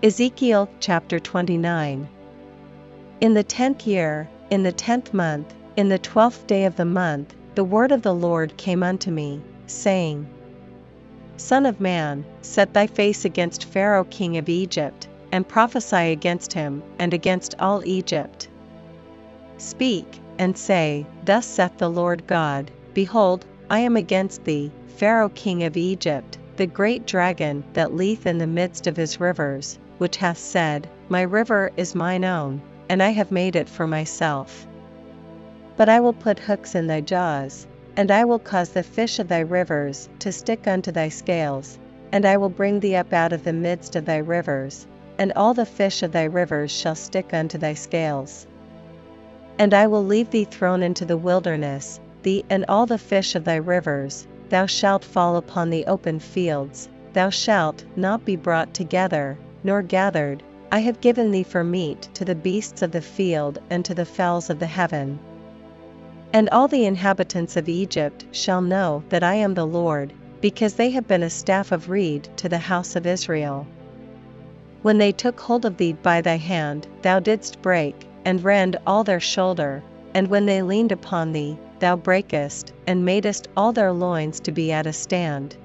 Ezekiel chapter 29. In the tenth year, in the tenth month, in the twelfth day of the month, the word of the Lord came unto me, saying, Son of man, set thy face against Pharaoh king of Egypt, and prophesy against him, and against all Egypt. Speak, and say, Thus saith the Lord God, Behold, I am against thee, Pharaoh king of Egypt, the great dragon that leeth in the midst of his rivers, which hath said, My river is mine own, and I have made it for myself. But I will put hooks in thy jaws, and I will cause the fish of thy rivers to stick unto thy scales, and I will bring thee up out of the midst of thy rivers, and all the fish of thy rivers shall stick unto thy scales. And I will leave thee thrown into the wilderness, thee and all the fish of thy rivers, thou shalt fall upon the open fields, thou shalt not be brought together, nor gathered, I have given thee for meat to the beasts of the field and to the fowls of the heaven. And all the inhabitants of Egypt shall know that I am the Lord, because they have been a staff of reed to the house of Israel. When they took hold of thee by thy hand, thou didst break, and rend all their shoulder, and when they leaned upon thee, thou breakest, and madest all their loins to be at a stand.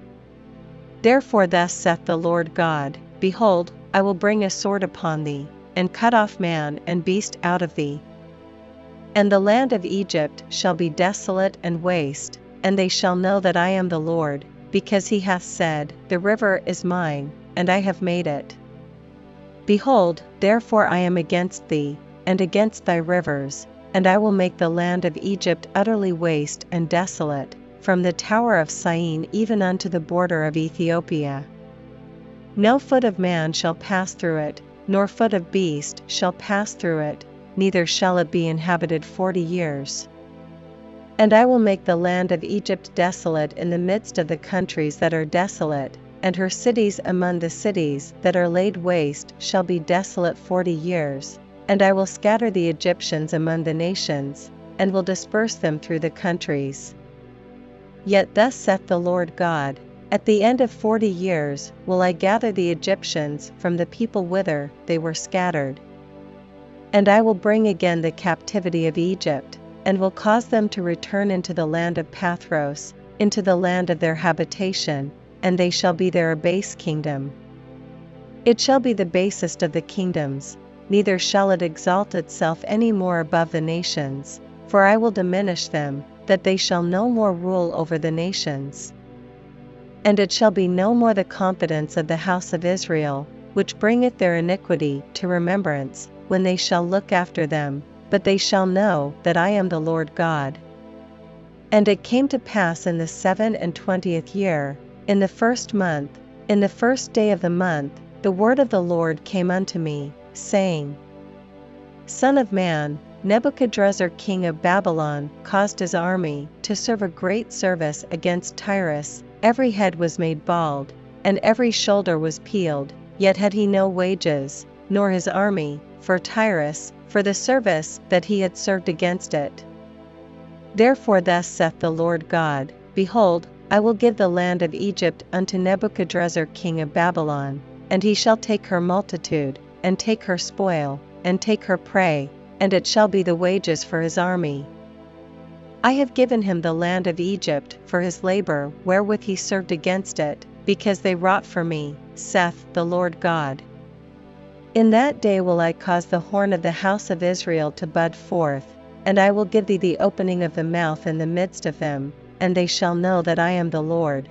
Therefore, thus saith the Lord God Behold, I will bring a sword upon thee, and cut off man and beast out of thee. And the land of Egypt shall be desolate and waste, and they shall know that I am the Lord, because he hath said, The river is mine, and I have made it. Behold, therefore I am against thee, and against thy rivers, and I will make the land of Egypt utterly waste and desolate, from the tower of Syene even unto the border of Ethiopia. No foot of man shall pass through it, nor foot of beast shall pass through it, neither shall it be inhabited forty years. And I will make the land of Egypt desolate in the midst of the countries that are desolate, and her cities among the cities that are laid waste shall be desolate forty years, and I will scatter the Egyptians among the nations, and will disperse them through the countries. Yet thus saith the Lord God, at the end of forty years will I gather the Egyptians from the people whither they were scattered. And I will bring again the captivity of Egypt, and will cause them to return into the land of Pathros, into the land of their habitation, and they shall be their base kingdom. It shall be the basest of the kingdoms, neither shall it exalt itself any more above the nations, for I will diminish them, that they shall no more rule over the nations. And it shall be no more the confidence of the house of Israel, which bringeth their iniquity to remembrance, when they shall look after them, but they shall know that I am the Lord God. And it came to pass in the seven and twentieth year, in the first month, in the first day of the month, the word of the Lord came unto me, saying, Son of man, Nebuchadrezzar king of Babylon caused his army to serve a great service against Tyrus Every head was made bald, and every shoulder was peeled, yet had he no wages, nor his army, for Tyrus, for the service that he had served against it. Therefore, thus saith the Lord God Behold, I will give the land of Egypt unto Nebuchadrezzar king of Babylon, and he shall take her multitude, and take her spoil, and take her prey, and it shall be the wages for his army. I have given him the land of Egypt for his labor wherewith he served against it, because they wrought for me, saith the Lord God. In that day will I cause the horn of the house of Israel to bud forth, and I will give thee the opening of the mouth in the midst of them, and they shall know that I am the Lord.